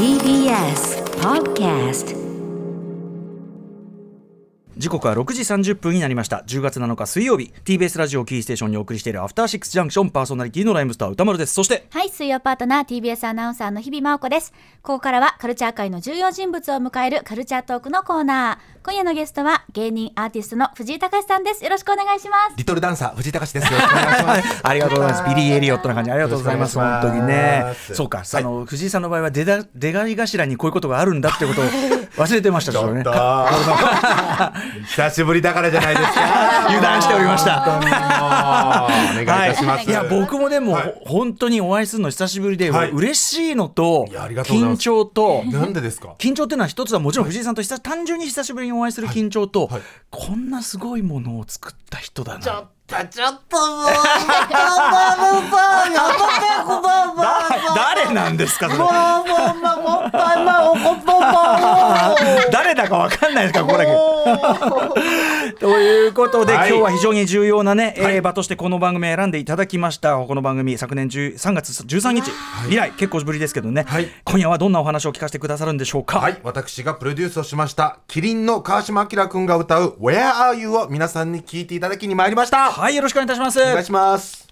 TBS Podcast 時刻は6時30分になりました10月7日水曜日 TBS ラジオキーステーションにお送りしているアフターシックスジャンクションパーソナリティのライムスター宇多丸ですそしてはい、水曜パートナー TBS アナウンサーの日比麻音子です。ここからはカルチャー界の重要人物を迎えるカルチャートークのコーナー。今夜のゲストは芸人アーティストの藤井隆さんです。よろしくお願いします。リトルダンサー藤井隆です。よろしくお願いします。ありがとうございます。ビリー・エリオットな感じありがとうございます。本当にね。そうか、はいあの藤井さんの場合は出だ出がり頭にこういうことがあるんだってことを忘れてましたからね。久しぶりだからじゃないですか。油断しておりましたお願いいたします。いや僕もでも、本当にお会いするの久しぶりで、はい嬉しいのと緊ます張となんでですか？緊張っていうのは一つはもちろん藤井さんと久し単純に久しぶりにお会いする緊張と、こんなすごいものを作った人だな。ちょっともう。誰なんですかそれ誰だかわかんないですかここだけ。ということで、はい今日は非常に重要なね、はいえー場としてこの番組を選んでいただきましたこの番組昨年10 3月13日以来結構ぶりですけどね、はい今夜はどんなお話を聞かせてくださるんでしょうか？はい、私がプロデュースをしましたキリンの川島明君が歌う Where Are You? を皆さんに聞いていただきに参りました。はい、よろしくお願いいたします。お願いします。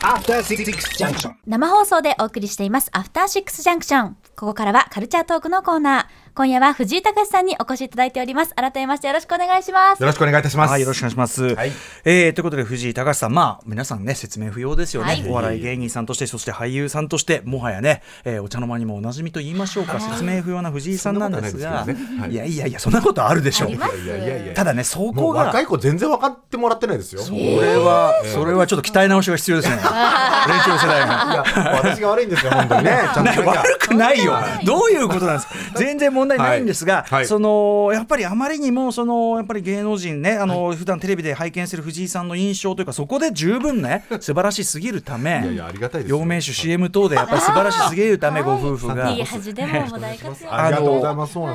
After Six Junction. 生放送でお送りしています。アフターシックスジャンクション。ここからはカルチャートークのコーナー。今夜は藤井隆さんにお越しいただいております。改めましてよろしくお願いしますよ。ろしくお願いいたします。はい、よろしくお願いします。はいえーということで、藤井隆さん、まあ、皆さんね、説明不要ですよね。はいお笑い芸人さんとして、そして俳優さんとして、もはやね、えーお茶の間にもおなじみと言いましょうか、説明不要な藤井さんなんですが、いですねはいいやいやいや、そんなことあるでしょうあり。ますいやいやいやただね、そもこがう若い、子全然分かってもらってないですよ。これは、それはちょっと鍛え直しが必要ですね。練習世代が。いや、私が悪いんですよ、本当にね。ちゃんと悪くないよ、どういうことなんですか、全然問題ないんですが、はい。はい。そのやっぱりあまりにもそのやっぱり芸能人ね、あの普段テレビで拝見する藤井さんの印象というか、そこで十分ね、素晴らしすぎるため、いやいやありがたいですよ。陽明酒 CM 等でやっぱり素晴らしすぎるため、ご夫婦が。い。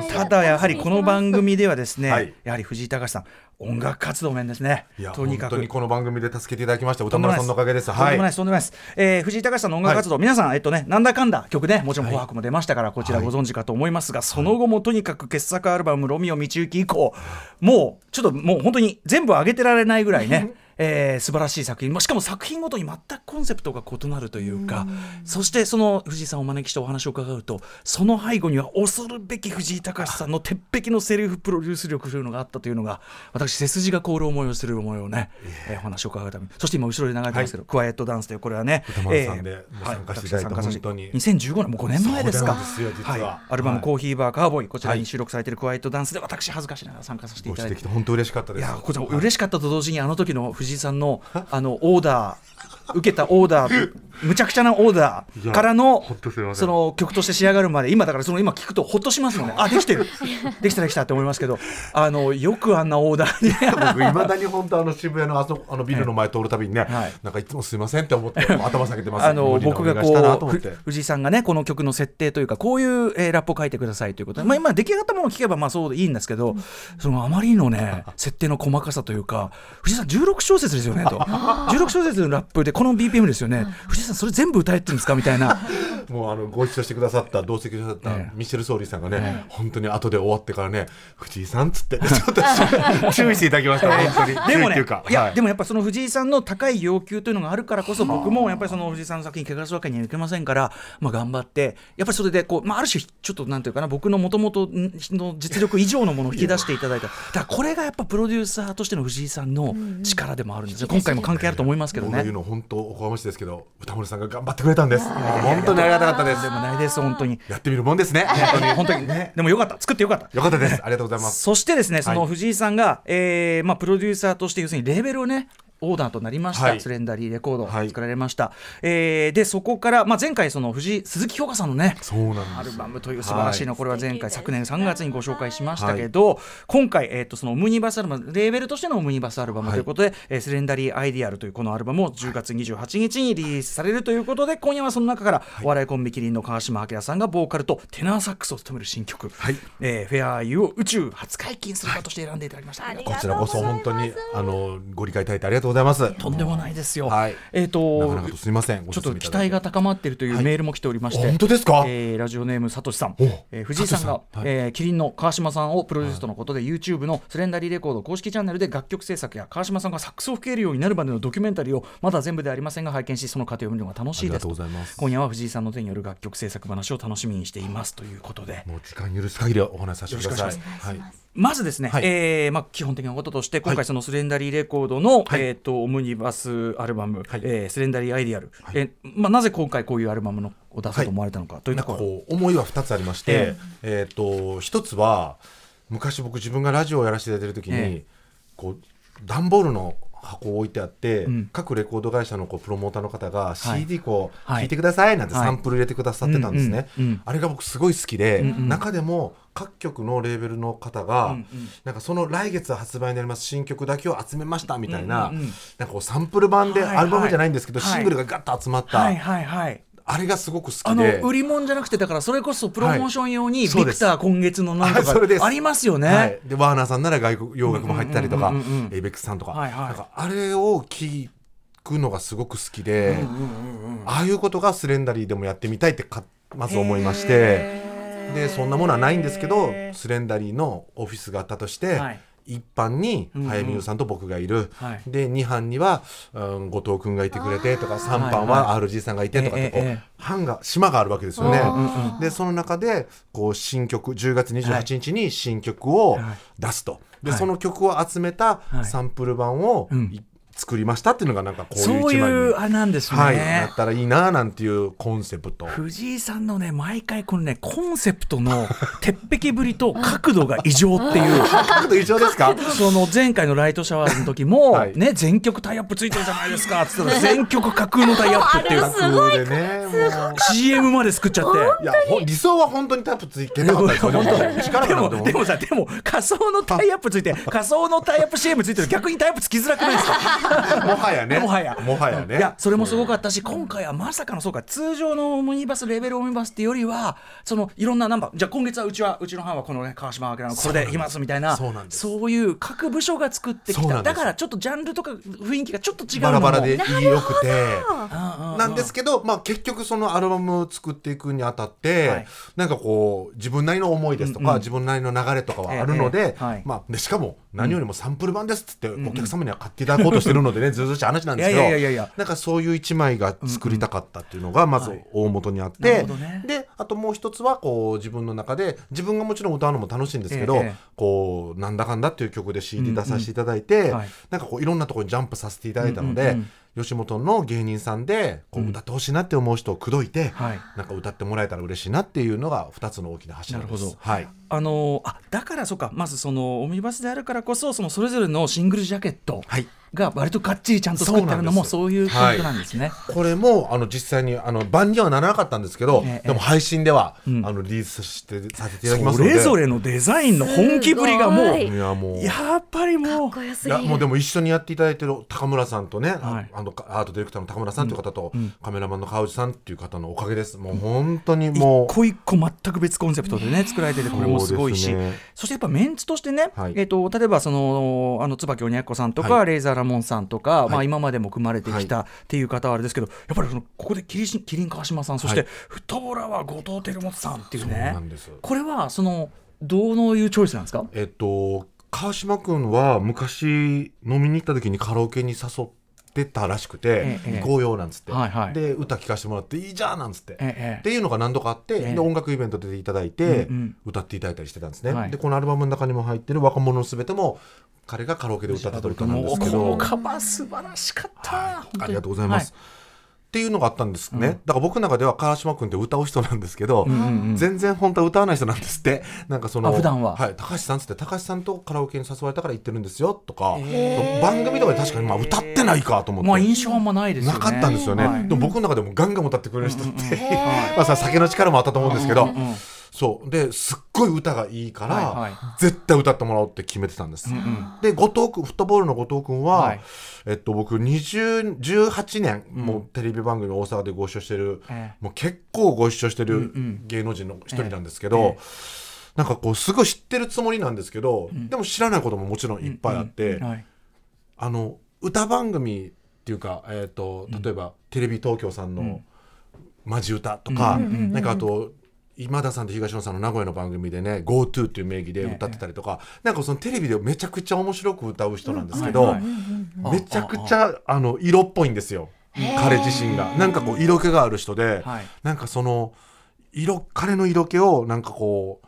います。ただやはりこの番組ではですね、はい。やはり藤井隆さん、音楽活動面ですねいや、、とにかく。この番組で助けていただきました。歌とんでもない丸さんのおかげです。とんでもないです、とんでもないです。えー藤井隆さんの音楽活動、皆さん、えっとね、なんだかんだ曲ね、もちろん紅白も出ましたから、こちらご存知かと思いますが、その後もとにかく傑作アルバム、ロミオ道行以降、もう、ちょっともう本当に全部上げてられないぐらいね。えー素晴らしい作品。まあしかも作品ごとに全くコンセプトが異なるというかそしてその藤井さんをお招きしてお話を伺うとその背後には恐るべき藤井隆さんの鉄壁のセリフプロデュース力というのがあったというのが私背筋が凍る思いをする思いをね、えーお話を伺うために。そして今後ろで流れてますけど、クワイエットダンスというこれはね歌丸さんで参加していただいてはい本当に。2015年もう5年前ですか。は。アルバム「はい。コーヒーバーカーボーイ」こちらはい。に収録されているクワイエットダンスで私恥ずかしながら参加させていごただいて。指摘で本当嬉しかったです。いやこちら嬉しかったと同時にあの時の藤井さんのあのオーダー受けたオーダー むちゃくちゃなオーダーからのその曲として仕上がるまで今だからその今聞くとほっとしますもんね。あできてる。できたできたって思いますけどあのよくあんなオーダーに。僕いまだに本当あの渋谷のあそあのビルの前通るたびにね、はい。なんかいつもすいませんって思って頭下げてます。あの僕がこう藤井さんがねこの曲の設定というかこういう、えーラップを書いてくださいということで、まあ、今出来上がったものを聞けばまあそうでいいんですけど、そのあまりのね設定の細かさというか藤井さん16小節ですよねと。16小節のラップでこの BPM ですよね。藤井さんそれ全部歌えってるんですか？みたいな。もうあのご一緒してくださった同席してくださったええ。ミシェル・ソーリーさんがね、本当に後で終わってからね藤井さんっつってちょっと 注意していただきました本当に。でもねいや、はい。でもやっぱその藤井さんの高い要求というのがあるからこそ僕もやっぱりその藤井さんの作品汚すわけにはいけませんから、まあ、頑張ってやっぱりそれでこう、まあ、ある種ちょっとなんていうかな僕のもともとの実力以上のものを引き出していただいた。だからこれがやっぱプロデューサーとしての藤井さんの力でもあるんですよ今回も関係あると思いますけどね本当おこがましいですけど歌丸さんが頑張ってくれたんです。本当にありがたかったです。でもないです本当に。やってみるもんですね本当に。本当に。ね。でもよかった。作ってよかった。よかったです。ありがとうございます。そしてですね、そのはい。藤井さんが、えーまあ、プロデューサーとして、要するにレーベルをね、オーダーとなりました、はい。スレンダリーレコード、はい。作られました、えーでそこから、まあ、前回その藤井鈴木京香さんのねそうなんですアルバムという素晴らしいの、はこれは前回昨年3月にご紹介しましたけど、今回、えー、とそのオムニバスアルバムレーベルとしてのオムニバスアルバムということで、えースレンダリーアイディアルというこのアルバムを10月28日にリリースされるということで今夜はその中からお笑いコンビキリンの川島明さんがボーカルとテナーサックスを務める新曲「はい。えーフェアーユーを宇宙初解禁する歌として選んでいただきました。こちらこそ本当にあのご理解いただいてありがとうごございます。とんでもないですよ。はい。えっ、となかなかとすみません。ごちょっと期待が高まっているというはい。メールも来ておりまして、本当ですか？えーラジオネームさとしさん。お、えー藤井さんがはい。えーキリンの川島さんをプロデュースとのことで、YouTube のスレンダリーレコード公式チャンネルで楽曲制作や川島さんがサックスを吹けるようになるまでのドキュメンタリーをまだ全部ではありませんが拝見しその過程を見るのが楽しいです。ありがとうございます。今夜は藤井さんの手による楽曲制作話を楽しみにしています。ということで。もう時間許す限りお話しさせてください。よろしくおはいまずですね、はい。えーまあ、基本的なこととして今はい。回そのスレンダリーレコードの、はい。えー、とオムニバスアルバム、はい。えースレンダリーアイディアル、はい。えーまあ、なぜ今回こういうアルバムのを出そうと思われたのかというところ、こう思いは2つありまして、えっ、と一つは昔僕自分がラジオをやらせていただいてる時に、ええ。こう段ボールの箱を置いてあって、うん。各レコード会社のこうプロモーターの方が CD こう、はい。聞いてくださいなんてはい。サンプル入れてくださってたんですね、うんうんうん。あれが僕すごい好きで、うんうん。中でも各局のレーベルの方が、うんうん。なんかその来月発売になります新曲だけを集めましたみたいな、うんうんうん。なんかこうサンプル版ではいはい。アルバムじゃないんですけど、はい。シングルがガッと集まった、はいはいはいあれがすごく好きあので売り物じゃなくてだからそれこそプロモーション用に、ビクター今月のなんか ありますよね、はい、でワーナーさんなら外国洋楽も入ってたりとかエイベックスさんとか,、はい。はいなんかあれを聞くのがすごく好きで、ああいうことがスレンダリーでもやってみたいってかまず思いまして。でそんなものはないんですけどスレンダリーのオフィスがあったとして、はい一班に早見優さんと僕がいる、はい。で2班には、うん、後藤君がいてくれてとか3班は RG さんがいてとかってこう、班が島があるわけですよね。でその中でこう新曲10月28日に新曲をはい。出すと、ではい。その曲を集めたはい。サンプル版をうん。い作りましたっていうのがなんかこういうそういうあれなんですね、はい、なったらいいななんていうコンセプト。藤井さんのね毎回このねコンセプトの鉄壁ぶりと角度が異常っていう。角度一緒ですか？その前回のライトシャワーの時も、はい。ね全曲タイアップついてるじゃないですかっつったら全曲架空のタイアップっていう。角でねもう CM まで作っちゃって。いや理想は本当にタイプついてなかったですよでもでもさでも仮想のタイアップついて仮想のタイアップ CM ついてる。逆にタイアップつきづらくないですか？もはやね。もはや。もはやね。いやそれもすごかったし今回はまさかのそうか通常のオムニバスレベルオムニバスっていうよりはそのいろんなナンバーじゃあ今月はうちはうちの班はこのね川島明のこれでいきますみたいなそうなんです。そういう各部署が作ってきた。だからちょっとジャンルとか雰囲気がちょっと違うバラバラで良くて。なんですけど、まあ、結局そのアルバムを作っていくにあたって、はい。なんかこう自分なりの思いですとか、うんうん。自分なりの流れとかはあるので、ええええはいまあ、でしかも何よりもサンプル版ですっつってお客様には買っていただこうとしてるのでね、ずうずうしい話なんですけどいやいやいやなんかそういう一枚が作りたかったっていうのがまずはい。大元にあって、なるほどね。であともう一つはこう自分の中で自分がもちろん歌うのも楽しいんですけど、ええ。ええこうなんだかんだっていう曲で CD 出させていただいて、はい。なんかこういろんなところにジャンプさせていただいたので、うんうんうん吉本の芸人さんでこう歌ってほしいなって思う人を口説いて、はい。なんか歌ってもらえたら嬉しいなっていうのが2つの大きな柱です。なるほど。はい、あのあだからそうか。まずそのオムニバスであるからこそそのそれぞれのシングルジャケットはい。が割とがっちりちゃんと作ってあるのもそそういうポイントなんですね。これもあの実際にあの版にはならなかったんですけど、ええ。でも配信では、うん。あのリリースしてさせていただきますので。それぞれのデザインの本気ぶりがもうい。いやもう。やっぱりもう。かっこよすぎる。いやもうでも一緒にやっていただいてる高村さんとね、はい。あのアートディレクターの高村さんという方と、うんカメラマンの川内さんっていう方のおかげです。もう本当にもう。一個一個全く別コンセプトでね作られててこれもすごいし。そね。そしてやっぱメンツとしてね、はい。えっと例えばそのあの椿鬼奴さんとか、はレイザーラモンさんとか、い。まあ、今までも組まれてきたっていう方はあれですけど、やっぱりそのここでキリキリン川島さんそして、はい。フットボーラーは後藤輝元さんっていうね。これはそのどういうチョイスなんですか？えっと川島君は昔飲みに行った時にカラオケに誘ってたらしくてええ「行こうよ」なんつって、はいはい。で歌聴かせてもらって「いいじゃん」なんつって。ええっていうのが何度かあって、ええ。で音楽イベント出ていただいて、歌っていただいたりしてたんですね、はい。でこのアルバムの中にも入ってる「若者のすべて」も彼がカラオケで歌ってた歌なんですけど。もうこのカバー素晴らしかった、本当に。ありがとうございます、っていうのがあったんですね、だから僕の中では川島君って歌う人なんですけど、んうんうん。全然本当は歌わない人なんですって。なんかそのあ普段は？い高橋さんっつって高橋さんとカラオケに誘われたから行ってるんですよとか、番組とかで確かにまあ歌ってないかと思って、まあ印象あんまないですよね。なかったんですよね、はい。でも僕の中でもガンガン歌ってくれる人って、は いまあさ酒の力もあったと思うんですけど、うんうんうんそう。ですっごい歌がいいから、はいはい。絶対歌ってもらおうって決めてたんです、うんうん。で後藤君フットボールの後藤君は、はい。えっと、僕20 18年、もうテレビ番組大阪でご一緒してる、ええ。もう結構ご一緒してうんるうん。芸能人の一人なんですけど、ええ。なんかこうすごい知ってるつもりなんですけど、でも知らないことももちろんいっぱいあって、うん。うんはい。あの歌番組っていうか、えー、と例えば、テレビ東京さんの「マジ歌」とか、なんかあと今田さんと東野さんの名古屋の番組でね「GoTo」っていう名義で歌ってたりとか、なんかそのテレビでめちゃくちゃ面白く歌う人なんですけど、めちゃくちゃあの色っぽいんですよ。彼自身が。なんかこう色気がある人で、はい。なんかその色彼の色気をなんかこう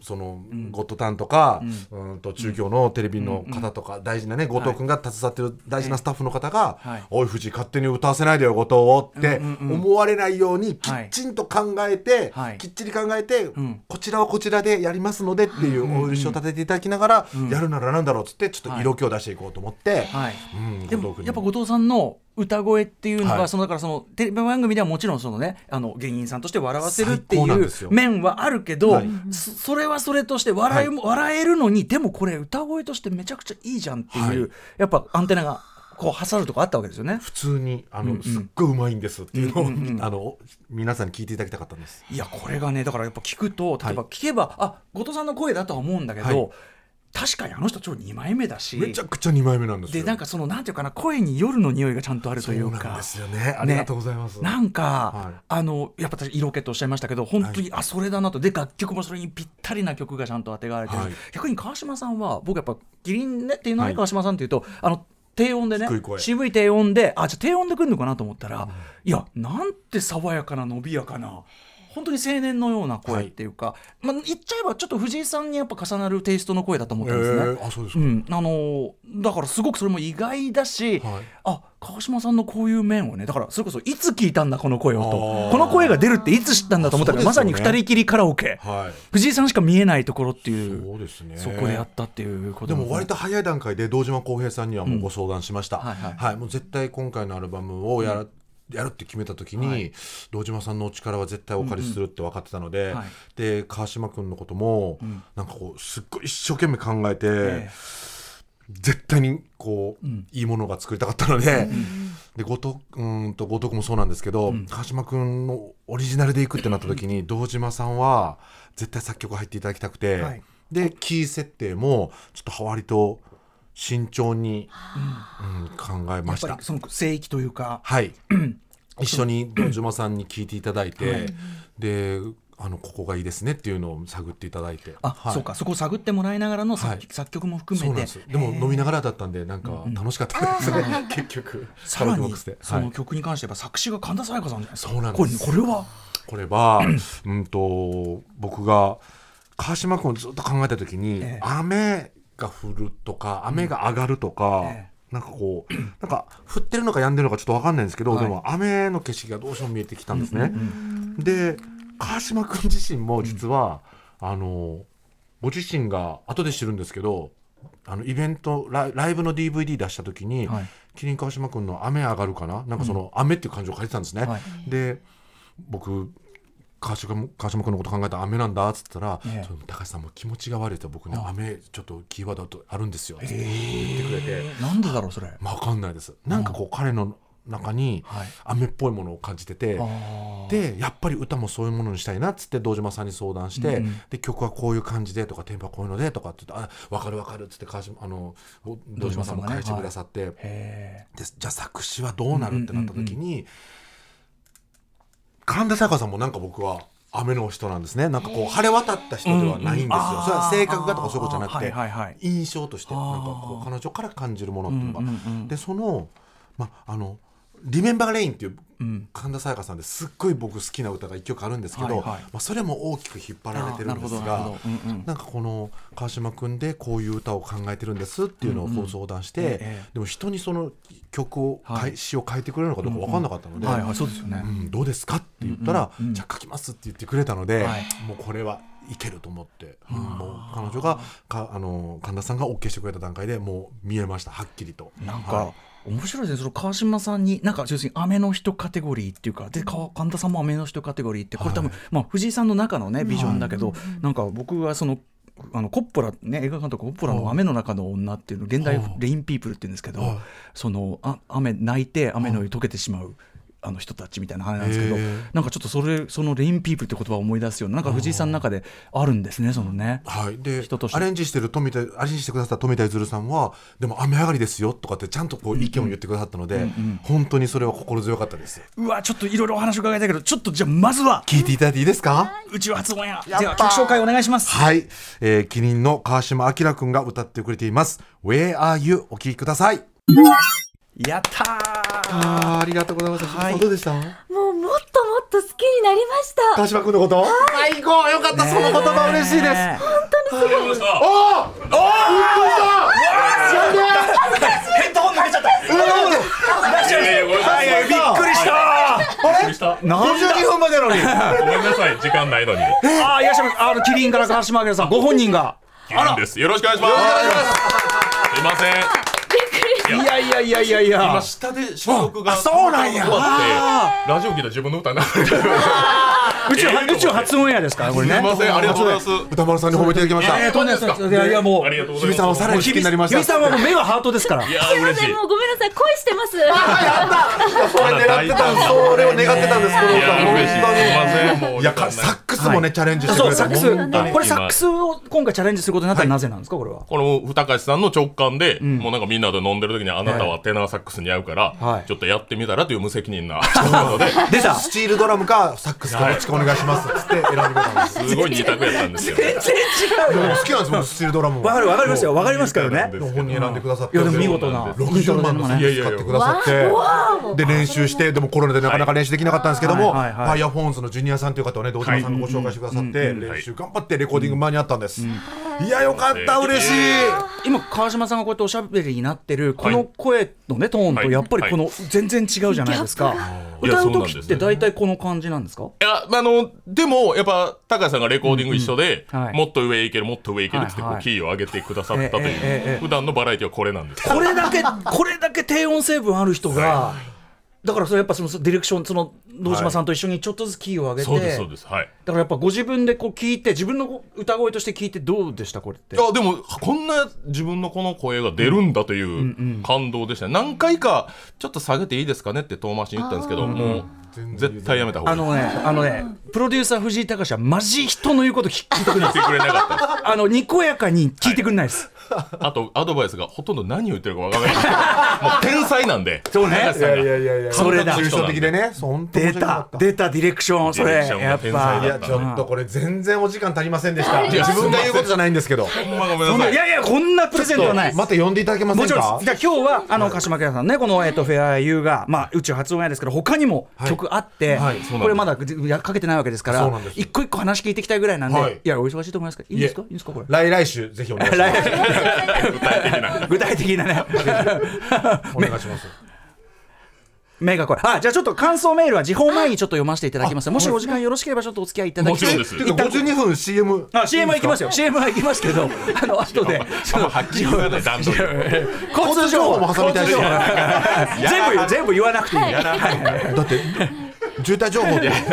その、ゴッドタンとか、うん、と中京のテレビの方とか、大事なね後藤君が携わってる大事なスタッフの方が「はい。おい藤井勝手に歌わせないでよ後藤を」って思われないようにきはい。っちんと考えて、はい。きっちり考えて、ん。こちらはこちらでやりますのでっていうお許しを立てていただきながら、やるならなんだろうっつってちょっと色気を出していこうと思って、はい。うん、後藤君に。やっぱ後藤さんの歌声っていうのが、はい。そのだからそのテレビ番組ではもちろんそのねあの芸人さんとして笑わせるっていう面はあるけど、はい。そそれはそれとして笑いも、笑えるのにでもこれ歌声としてめちゃくちゃいいじゃんっていう、はい。やっぱアンテナがこう挟るとこあったわけですよね。普通にあの、うんうん。すっごいうまいんですっていうのを、うんうんうんあの皆さんに聞いていただきたかったんです。いやこれがねだからやっぱ聞くと例えばは聞けば、あ後藤さんの声だとは思うんだけど、はい確かにあの人超2枚目だし。めちゃくちゃ2枚目なんですよ。でなんかそのなんていうかな声に夜の匂いがちゃんとあるとそういうかなんですよね。ありがとうございます。なんか、はい。あのやっぱ私色気とおっしゃいましたけど本当に、あそれだなと。で楽曲もそれにぴったりな曲がちゃんと当てがわれてる、はい。逆に川島さんは僕やっぱキリンねっていうのはね、はい。川島さんっていうとあの低音でね低い声。渋い低音であじゃあ低音でくるのかなと思ったら、いやなんて爽やかな伸びやかな本当に青年のような声っていうか、まあ、言っちゃえばちょっと藤井さんにやっぱ重なるテイストの声だと思ったんですね。えー。あそうですか。うん、あのーだからすごくそれも意外だし、はい。あ川島さんのこういう面をねだからそれこそいつ聞いたんだこの声をと。この声が出るっていつ知ったんだと思ったら、まさに二人きりカラオケ、はい。藤井さんしか見えないところっていうそうですね。そこでやったっていうことでも割と早い段階で堂島康平さんにはもうご相談しました、はいはい。はい。もう絶対今回のアルバムをやる,、やるって決めた時に、はい。堂島さんのお力は絶対お借りするって分かってたので、はい。で川島君のことも、なんかこうすっごい一生懸命考えて、え絶対にこう、いいものが作りたかったので、で後藤うんと後藤君もそうなんですけど、川島君のオリジナルでいくってなった時に堂島さんは絶対作曲入っていただきたくて、はい。でキー設定もちょっと割と慎重に、うん考えやました。っぱり。その聖域というか。はい。一緒に堂島さんに聞いていただいて、であのここがいいですねっていうのを探っていただいて。あ、はい。そうか。そこを探ってもらいながらの作,、はい。作曲も含そうめてなんです。でも飲みながらだったんでなんか楽しかったですね、結局さらにその曲に関しては作詞が神田沙也加さんじゃないですかそうなんです。これこれは？これはうんと僕が川島君をずっと考えた時に、ええ。雨が降るとか雨が上がるとか、えなんかこう なんか降ってるのか止んでるのかちょっと分かんないんですけど、はいでも雨の景色がどうしても見えてきたんですね。で川島君自身も実は、あのご自身が後で知るんですけどあのイベントライライブの DVD 出した時に、はいキリン川島君の「雨上がるかな」なんかその「雨」っていう感情を書いてたんですね。はい。で僕川島君のこと考えたら雨なんだっつったら、ええ。高橋さんも気持ちが悪いと僕ね雨ちょっとキーワードとあるんですよ。って言ってくれて、なんでだろうそれ。まあ、分かんないです。なんかこう彼の中にはい。雨っぽいものを感じてて、あー。でやっぱり歌もそういうものにしたいなっつって堂島さんに相談して、うんうん。で曲はこういう感じでとかテンポはこういうのでとかって言ってあ分かる分かるっつって川島あの堂島さんも返してくださって、へでじゃあ作詞はどうなるってなった時に、神田沙也加さんもなんか僕は雨の人なんですね。なんかこう晴れ渡った人ではないんですよ、それは性格がとかそういうことじゃなくて、印象としてなんかこう彼女から感じるものっていうのが、でその,、まあ、あの「リメンバー・レイン」っていううん神田沙也加さんですっごい僕好きな歌が一曲あるんですけど、はいはい。まあ、それも大きく引っ張られてるんですがなんうんなんかこの川島君でこういう歌を考えてるんですっていうのをご相談して、でも人にその曲を、はい詩を書いてくれるのかどうか分かんなかったので、どうですかって言ったら、じゃあ書きますって言ってくれたので、はい。もうこれはいけると思って、うんもう彼女がかあの神田さんが OK してくれた段階でもう見えましたはっきりと。なんか、はい面白いですね。その川島さんになんか要するに雨の人カテゴリーっていうかでか神田さんも雨の人カテゴリーってこれ多分、まあ、藤井さんの中のねビジョンだけど、なんか僕はそのあのコッポラね映画監督コッポラの「雨の中の女」っていうの現代はい。レインピープルって言うんですけど、はい。そのあ雨泣いて雨のように溶けてしまう。あの人たちみたいな話なんですけどなんかちょっとそれそのレインピープルって言葉を思い出すようななんか藤井さんの中であるんですねそのね。はい、でアレンジしてる富田アレンジしてくださった富田譲さんはでも雨上がりですよとかってちゃんとこう意見を言ってくださったので、本当にそれは心強かったです。うわちょっといろいろお話伺いたいけどちょっとじゃあまずは。聞いていただいていいですか？宇宙発音や。では曲紹介お願いします。はい、えー、キリンの川島明君が歌ってくれています「Where are you?」お聴きくださいやったー。あーありがとうございます、はい。どうでした？もうもっともっと好きになりました。川島君のこと？最高よかった、その言葉嬉しいです。ねおー！おー！びっくりしたヘッドホン抜けちゃった。はいはいびっくりした。びっくりした。なんだ52分までなのに。ごめんなさい、時間ないのに。ああいらっしゃいあのキリンから川島明さんご本人が。キリンです。よろしくお願いします。すいません。いやいやいやいやいや今。下で収録があそうなんや終わってラジオ聞いたら自分の歌流れてる。宇宙えー宇宙初オンエアですからこれね。すいません、ありがとうございます。歌丸さんに褒めていただきました、えーとんでもないやいやもう。ありがとうご日比ざいます。さんはさらに好きになりました。日比さんはもう目がハートですから。いやすいま嬉しい。せんもうごめんなさい恋してます。それ狙ってたんです。それを願ってたんですこのい歌や嬉しい。すいません、もう。いやかサックスもね、チャレンジしてくれて。そうサックス。本当にこれサックスを今回チャレンジすることになったらなぜなんですかこれは？この二橋さんの直感で、もうなんかみんなで飲んでる時にあなたはテナーサックスに合うから、はい。ちょっとやってみたらという無責任な出た。スチールドラムかサックスかどっちかお願いしますっつって選んでくれたんです。すごい二択やったんですよ。全然違う。でも好きなんです僕スチールドラムわかるわかりますよわかりますからね。本人選んでくださっていやでも見事な。60万のねいやいやいや使ってくださって。で練習してでもコロナでなかなか練習できなかったんですけどもフはいはいはい。ァイアフォーンズのジュニアさんという方をね堂島さんがご紹介してくださって練習頑張ってレコーディング間に合ったんですいやよかった嬉しい。今川島さんがこうやっておしゃべりになってるこの声のねトーンとはい。やっぱりこの全然違うじゃないですか。歌う時って大体この感じなんですか？いや、あの、でも、やっぱ、高橋さんがレコーディング一緒で、もっと上行ける、もっと上行けるってキーを上げてくださったという、普段のバラエティはこれなんです。これだけこれだけ低音成分ある人が。だからそれやっぱそのディレクションその堂島さんと一緒にちょっとずつキーを上げて、そうです、そうです。はい。だからやっぱご自分でこう聞いて自分の歌声として聞いてどうでした？これっていや、でも、こんな自分のこの声が出るんだという感動でしたね。何回か、ちょっと下げていいですかねって遠回しに言ったんですけど、もう、絶対やめた方がいい。あのねあのねプロデューサー藤井隆はマジ人の言うこと聞聞いてくれない 言ってくれなかった。あのにこやかに聞いてくれないです、あと、アドバイスがほとんど何を言ってるか分からない。もう天才なんで。そうね。高橋さんが。いやいやいやそれだ。抽象的でね。出た。た。出たディレクション。それやっ天才ぱだいやちょっとこれ全然お時間足りませんでした。いや自分が言うことじゃないんですけど。ほんまごめんななさい。いやいやこんなプレゼントはない。また呼んでいただけませんか？もちろんです。じゃあ今日はあの鹿島明さんねこの、えっとフェアユーが、まあ、宇宙初オンエアですけど他にもはい。曲あって、これまだいやかけてないわけですから一個一個話聞いていきたいぐらいなんで、はい。い、やお忙しいと思いますけどいいんですか？いいんですかこれ？来来週ぜひお願いします 具体的な。具体的なね。お願いします。目がこれあじゃあちょっと感想メールは時報前にちょっと読ませていただきます。もしお時間よろしければちょっとお付き合いいただきもちろんです。ていうか52分 CM あ CM は行きますよ。CM は行きますけどあの後で。あんまはっきり言わない段取り。交通情報も挟みたいし。全部全部言わなくていい。だ。って渋滞情報って。渋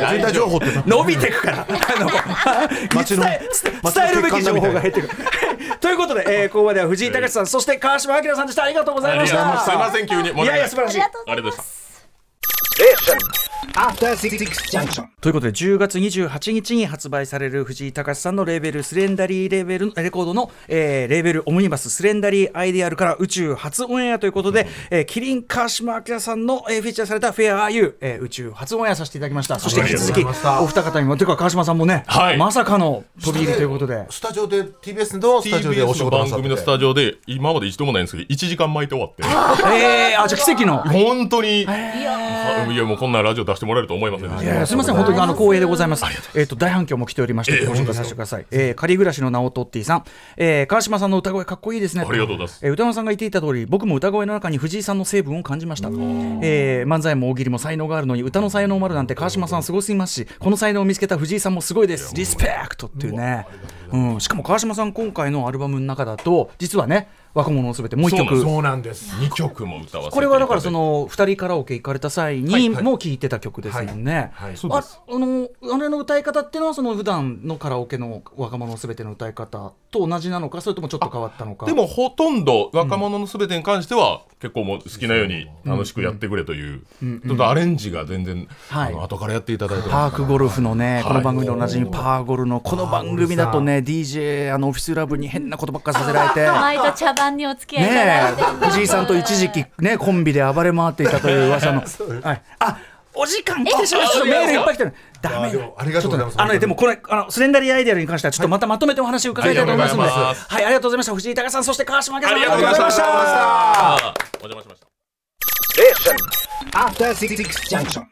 滞情報って。伸びてくから。あの街の伝え伝えるべき情報が減ってくるということで、えー、ここまでは藤井隆さんそして川島明さんでした。ありがとうございました。すいません、急に。いやいや素晴らしいありがとうございます。Station. After Six Junction. ということで10月28日に発売される藤井隆さんのレーベルスレンダリーレーベルレコードの、えーレーベルオムニバススレンダリーアイデアルから宇宙初オンエアということで、えーキリン川島明さんの、えーフィーチャーされたフェア Are You、えー宇宙初オンエアさせていただきました。そして引き続きお二方にもていうか川島さんもね、はい。まさかの飛び入りということで。スタジオで TBS のスタジオでお仕の事番組のスタジオで、今まで一度もないんですけど、1時間巻いて終わって。えー、あじゃあ奇跡の。本当に、いや、もうこんなラジオ出してもらえると思いませんでした。いやいやすみません、本当にあの光栄でございます。えっ、と大反響も来ておりまして、ええご紹介させてください。えー、仮暮らしの直人ッティさん、えー、川島さんの歌声かっこいいですね。ありがとうございますえー歌山さんが言っていた通り、僕も歌声の中に藤井さんの成分を感じました。えー、漫才も大喜利も才能があるのに歌の才能もあるなんて川島さんすごすぎますし、この才能を見つけた藤井さんもすごいです。リスペクトっていうね。うん、しかも川島さん今回のアルバムの中だと実はね。若者のすべてもう一曲。そうなんです。2曲も歌わせてこれはだからその二人カラオケ行かれた際にも聴いてた曲ですもんね。はいはい。そうです。ああのあれの歌い方っていうのはその普段のカラオケの若者のすべての歌い方と同じなのかそれともちょっと変わったのか。でもほとんど若者のすべてに関しては結構もう好きなように楽しくやってくれという、ちょっとアレンジが全然、はい。あの後からやっていただいてパークゴルフのね、この番組でおなじみはいパーゴルのこの番組だとね DJ あのオフィスラブに変なことばっかりさせられて。毎度茶番にお付き合いいたねだいてえ藤井さんと一時期ねコンビで暴れ回っていたという噂の、はい、あお時間来てしまいましたメールいっぱい来てる。ダメだ。あでもありがとうございます。あのね、でもこれあのスレンダリーアイデアに関してはちょっとまたまとめてお話を伺いたいと思いますので、はいありがとうございました。藤井隆さんそして川島明さんありがとうございました。お邪魔しました. After Six Junction.